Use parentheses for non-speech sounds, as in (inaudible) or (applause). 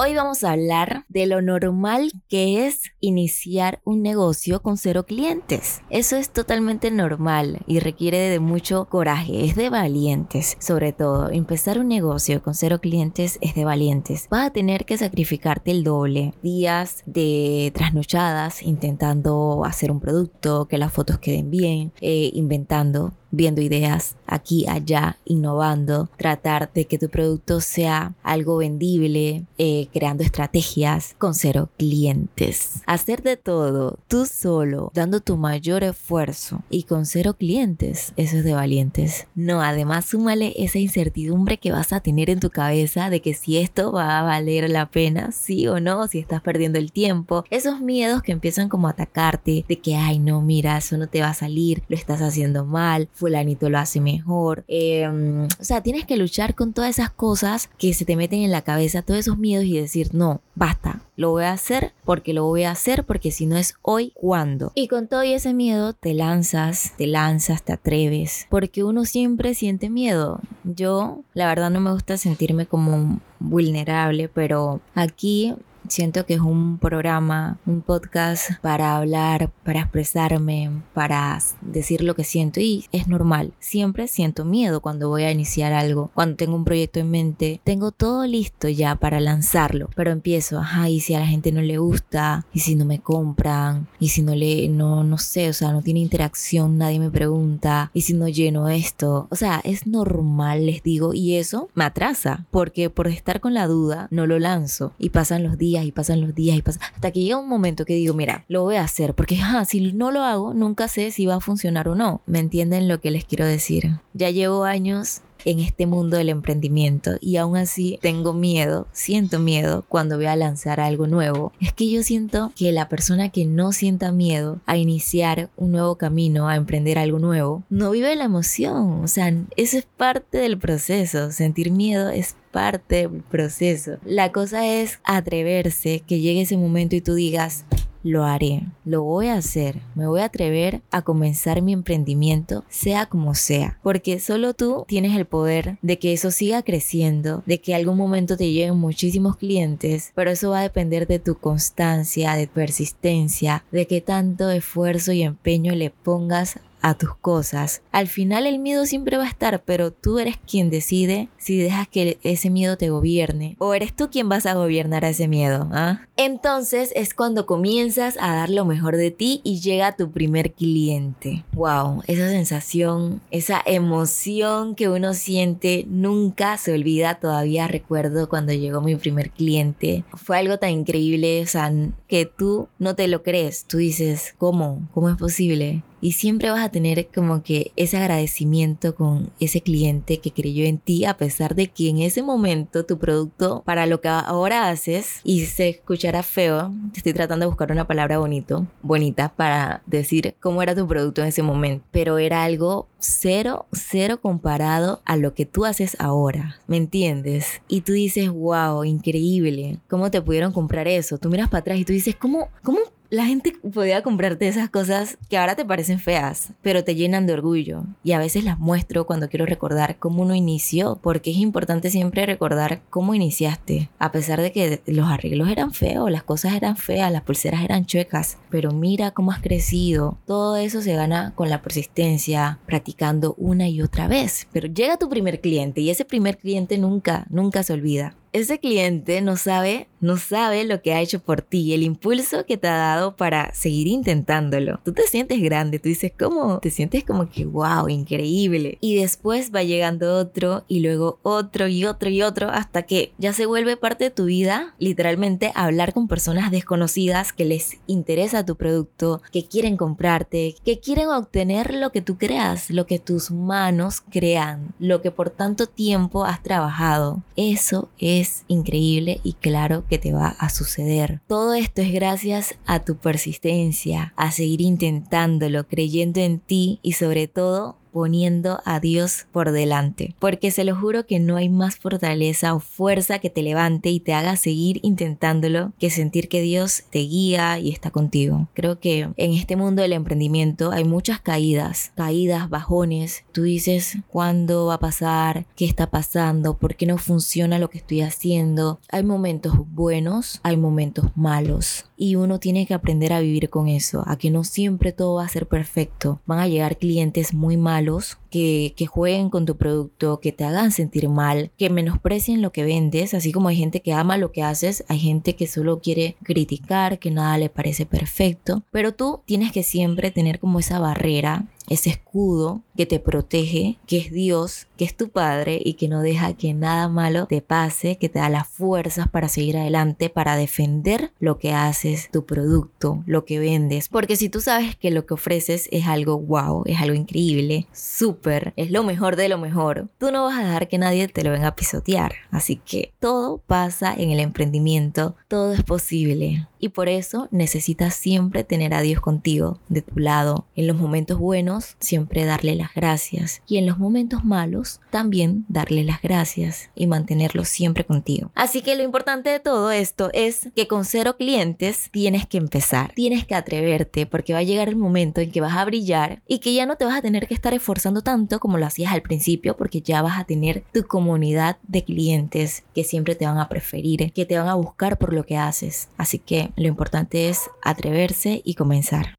Hoy vamos a hablar de lo normal que es iniciar un negocio con cero clientes. Eso es totalmente normal y requiere de mucho coraje, es de valientes. Sobre todo, empezar un negocio con cero clientes es de valientes. Vas a tener que sacrificarte el doble, días de trasnochadas intentando hacer un producto, que las fotos queden bien, eh, inventando viendo ideas aquí, allá, innovando, tratar de que tu producto sea algo vendible, eh, creando estrategias con cero clientes. Hacer de todo tú solo, dando tu mayor esfuerzo y con cero clientes, eso es de valientes. No, además súmale esa incertidumbre que vas a tener en tu cabeza de que si esto va a valer la pena, sí o no, si estás perdiendo el tiempo, esos miedos que empiezan como a atacarte, de que, ay, no, mira, eso no te va a salir, lo estás haciendo mal, fulanito lo hace mejor. Em, o sea, tienes que luchar con todas esas cosas que se te meten en la cabeza, todos esos miedos y decir, no, basta, lo voy a hacer porque lo voy a hacer porque si no es hoy, ¿cuándo? Y con todo ese miedo te lanzas, te lanzas, te atreves, porque uno siempre siente miedo. Yo, la verdad, no me gusta sentirme como vulnerable, pero aquí Siento que es un programa, un podcast para hablar, para expresarme, para decir lo que siento y es normal. Siempre siento miedo cuando voy a iniciar algo, cuando tengo un proyecto en mente, tengo todo listo ya para lanzarlo, pero empiezo, ajá, y si a la gente no le gusta, y si no me compran, y si no le, no, no sé, o sea, no tiene interacción, nadie me pregunta, y si no lleno esto, o sea, es normal, les digo, y eso me atrasa, porque por estar con la duda no lo lanzo y pasan los días y pasan los días y pasan. Hasta que llega un momento que digo, mira, lo voy a hacer. Porque (laughs) si no lo hago, nunca sé si va a funcionar o no. ¿Me entienden lo que les quiero decir? Ya llevo años en este mundo del emprendimiento y aún así tengo miedo, siento miedo cuando voy a lanzar algo nuevo. Es que yo siento que la persona que no sienta miedo a iniciar un nuevo camino, a emprender algo nuevo, no vive la emoción. O sea, eso es parte del proceso. Sentir miedo es parte del proceso. La cosa es atreverse, que llegue ese momento y tú digas, lo haré, lo voy a hacer, me voy a atrever a comenzar mi emprendimiento, sea como sea, porque solo tú tienes el poder de que eso siga creciendo, de que algún momento te lleguen muchísimos clientes, pero eso va a depender de tu constancia, de tu persistencia, de qué tanto esfuerzo y empeño le pongas a tus cosas. Al final el miedo siempre va a estar, pero tú eres quien decide si dejas que ese miedo te gobierne o eres tú quien vas a gobernar a ese miedo. ¿ah? Entonces es cuando comienzas a dar lo mejor de ti y llega tu primer cliente. Wow, esa sensación, esa emoción que uno siente nunca se olvida. Todavía recuerdo cuando llegó mi primer cliente. Fue algo tan increíble, o sea, que tú no te lo crees. Tú dices, ¿cómo? ¿Cómo es posible? y siempre vas a tener como que ese agradecimiento con ese cliente que creyó en ti a pesar de que en ese momento tu producto para lo que ahora haces y se escuchará feo, estoy tratando de buscar una palabra bonito, bonita para decir cómo era tu producto en ese momento, pero era algo cero, cero comparado a lo que tú haces ahora, ¿me entiendes? Y tú dices, wow, increíble, ¿cómo te pudieron comprar eso? Tú miras para atrás y tú dices, ¿cómo, cómo la gente podía comprarte esas cosas que ahora te parecen feas, pero te llenan de orgullo. Y a veces las muestro cuando quiero recordar cómo uno inició, porque es importante siempre recordar cómo iniciaste. A pesar de que los arreglos eran feos, las cosas eran feas, las pulseras eran chuecas, pero mira cómo has crecido. Todo eso se gana con la persistencia, practicando una y otra vez. Pero llega tu primer cliente y ese primer cliente nunca, nunca se olvida ese cliente no sabe, no sabe lo que ha hecho por ti, el impulso que te ha dado para seguir intentándolo. Tú te sientes grande, tú dices, ¿cómo? Te sientes como que, wow, increíble. Y después va llegando otro y luego otro y otro y otro hasta que ya se vuelve parte de tu vida, literalmente hablar con personas desconocidas que les interesa tu producto, que quieren comprarte, que quieren obtener lo que tú creas, lo que tus manos crean, lo que por tanto tiempo has trabajado. Eso es es increíble y claro que te va a suceder. Todo esto es gracias a tu persistencia, a seguir intentándolo, creyendo en ti y sobre todo poniendo a Dios por delante. Porque se lo juro que no hay más fortaleza o fuerza que te levante y te haga seguir intentándolo que sentir que Dios te guía y está contigo. Creo que en este mundo del emprendimiento hay muchas caídas, caídas, bajones. Tú dices, ¿cuándo va a pasar? ¿Qué está pasando? ¿Por qué no funciona lo que estoy haciendo? Hay momentos buenos, hay momentos malos. Y uno tiene que aprender a vivir con eso, a que no siempre todo va a ser perfecto. Van a llegar clientes muy malos que, que, jueguen con tu producto, que te hagan sentir mal, que menosprecien lo que vendes, así como hay gente que ama lo que haces, hay gente que solo quiere criticar, que nada le parece perfecto, pero tú tienes que siempre tener como esa barrera ese escudo que te protege, que es Dios, que es tu Padre y que no deja que nada malo te pase, que te da las fuerzas para seguir adelante, para defender lo que haces, tu producto, lo que vendes. Porque si tú sabes que lo que ofreces es algo wow, es algo increíble, súper, es lo mejor de lo mejor, tú no vas a dejar que nadie te lo venga a pisotear. Así que todo pasa en el emprendimiento, todo es posible. Y por eso necesitas siempre tener a Dios contigo, de tu lado. En los momentos buenos, siempre darle las gracias. Y en los momentos malos, también darle las gracias y mantenerlo siempre contigo. Así que lo importante de todo esto es que con cero clientes tienes que empezar. Tienes que atreverte porque va a llegar el momento en que vas a brillar y que ya no te vas a tener que estar esforzando tanto como lo hacías al principio porque ya vas a tener tu comunidad de clientes que siempre te van a preferir, que te van a buscar por lo que haces. Así lo importante es atreverse y comenzar.